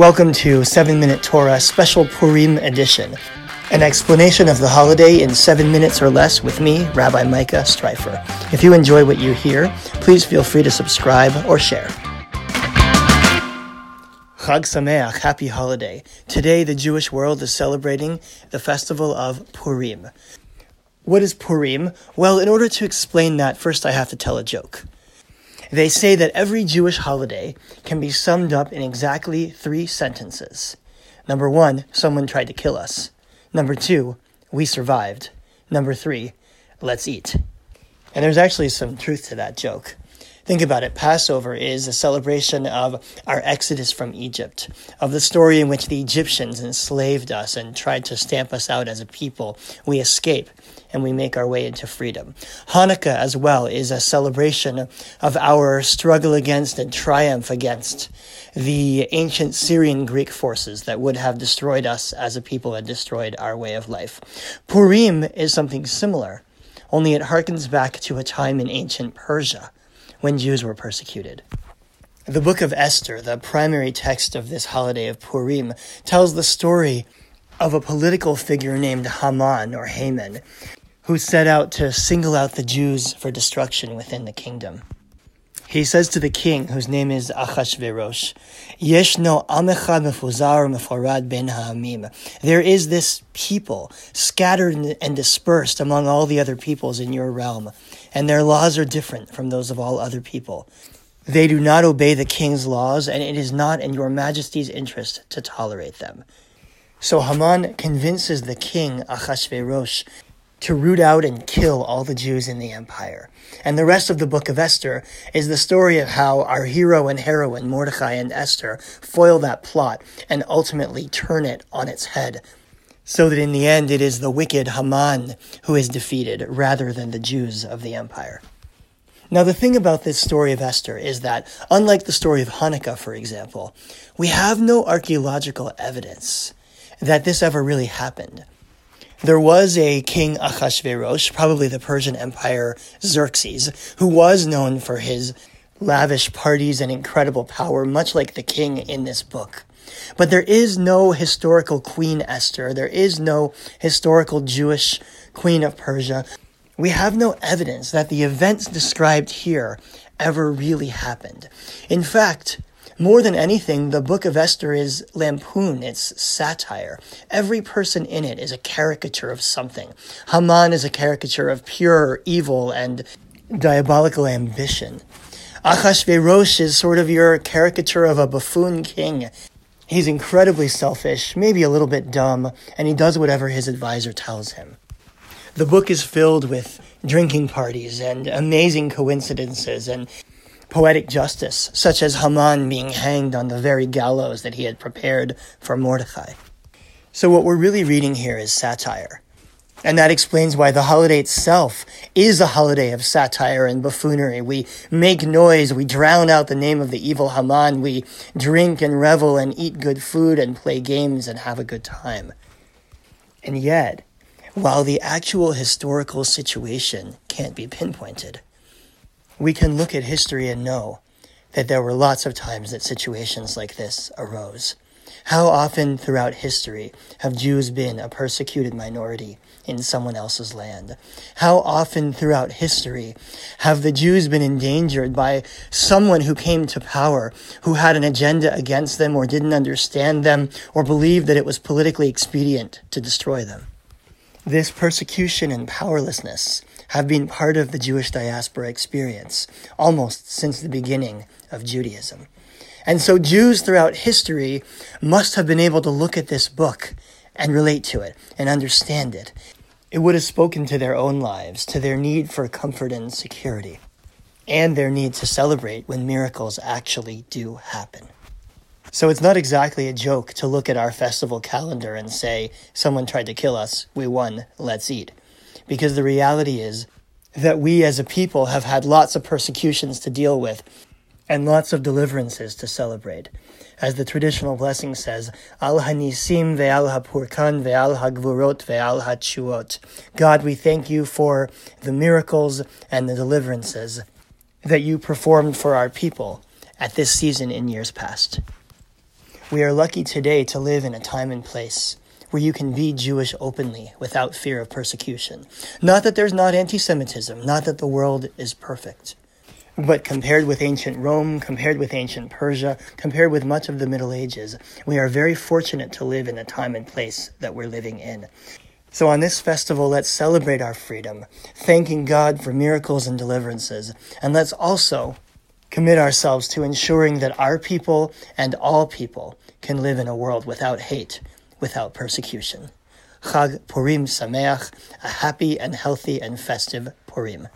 Welcome to 7 Minute Torah Special Purim Edition, an explanation of the holiday in 7 minutes or less with me, Rabbi Micah Streifer. If you enjoy what you hear, please feel free to subscribe or share. Chag Sameach, happy holiday. Today, the Jewish world is celebrating the festival of Purim. What is Purim? Well, in order to explain that, first I have to tell a joke. They say that every Jewish holiday can be summed up in exactly three sentences. Number one, someone tried to kill us. Number two, we survived. Number three, let's eat. And there's actually some truth to that joke. Think about it. Passover is a celebration of our exodus from Egypt, of the story in which the Egyptians enslaved us and tried to stamp us out as a people. We escape and we make our way into freedom. Hanukkah, as well, is a celebration of our struggle against and triumph against the ancient Syrian Greek forces that would have destroyed us as a people and destroyed our way of life. Purim is something similar, only it harkens back to a time in ancient Persia when Jews were persecuted. The book of Esther, the primary text of this holiday of Purim, tells the story of a political figure named Haman or Haman, who set out to single out the Jews for destruction within the kingdom. He says to the king, whose name is Achashverosh, Yeshno amecha mefuzar meforad ben ha'amim. There is this people scattered and dispersed among all the other peoples in your realm, and their laws are different from those of all other people. They do not obey the king's laws, and it is not in your majesty's interest to tolerate them. So Haman convinces the king, Achashverosh, to root out and kill all the Jews in the empire. And the rest of the book of Esther is the story of how our hero and heroine, Mordecai and Esther, foil that plot and ultimately turn it on its head. So that in the end it is the wicked Haman who is defeated rather than the Jews of the empire. Now, the thing about this story of Esther is that, unlike the story of Hanukkah, for example, we have no archaeological evidence that this ever really happened. There was a king Achashverosh, probably the Persian Empire Xerxes, who was known for his lavish parties and incredible power, much like the king in this book. But there is no historical Queen Esther. There is no historical Jewish Queen of Persia. We have no evidence that the events described here ever really happened. In fact, more than anything, the book of Esther is lampoon, it's satire. Every person in it is a caricature of something. Haman is a caricature of pure evil and diabolical ambition. Achashverosh is sort of your caricature of a buffoon king. He's incredibly selfish, maybe a little bit dumb, and he does whatever his advisor tells him. The book is filled with drinking parties and amazing coincidences and poetic justice, such as Haman being hanged on the very gallows that he had prepared for Mordecai. So, what we're really reading here is satire. And that explains why the holiday itself is a holiday of satire and buffoonery. We make noise, we drown out the name of the evil Haman, we drink and revel and eat good food and play games and have a good time. And yet, while the actual historical situation can't be pinpointed, we can look at history and know that there were lots of times that situations like this arose. How often throughout history have Jews been a persecuted minority in someone else's land? How often throughout history have the Jews been endangered by someone who came to power who had an agenda against them or didn't understand them or believed that it was politically expedient to destroy them? This persecution and powerlessness have been part of the Jewish diaspora experience almost since the beginning of Judaism. And so Jews throughout history must have been able to look at this book and relate to it and understand it. It would have spoken to their own lives, to their need for comfort and security, and their need to celebrate when miracles actually do happen. So it's not exactly a joke to look at our festival calendar and say, someone tried to kill us, we won, let's eat because the reality is that we as a people have had lots of persecutions to deal with and lots of deliverances to celebrate. As the traditional blessing says, Al hanisim ve'al hapurkan ve'al hagvurot ve'al hachuot. God, we thank you for the miracles and the deliverances that you performed for our people at this season in years past. We are lucky today to live in a time and place where you can be Jewish openly without fear of persecution. Not that there's not anti Semitism, not that the world is perfect. But compared with ancient Rome, compared with ancient Persia, compared with much of the Middle Ages, we are very fortunate to live in the time and place that we're living in. So on this festival, let's celebrate our freedom, thanking God for miracles and deliverances, and let's also commit ourselves to ensuring that our people and all people can live in a world without hate, without persecution. Chag Purim Sameach, a happy and healthy and festive Purim.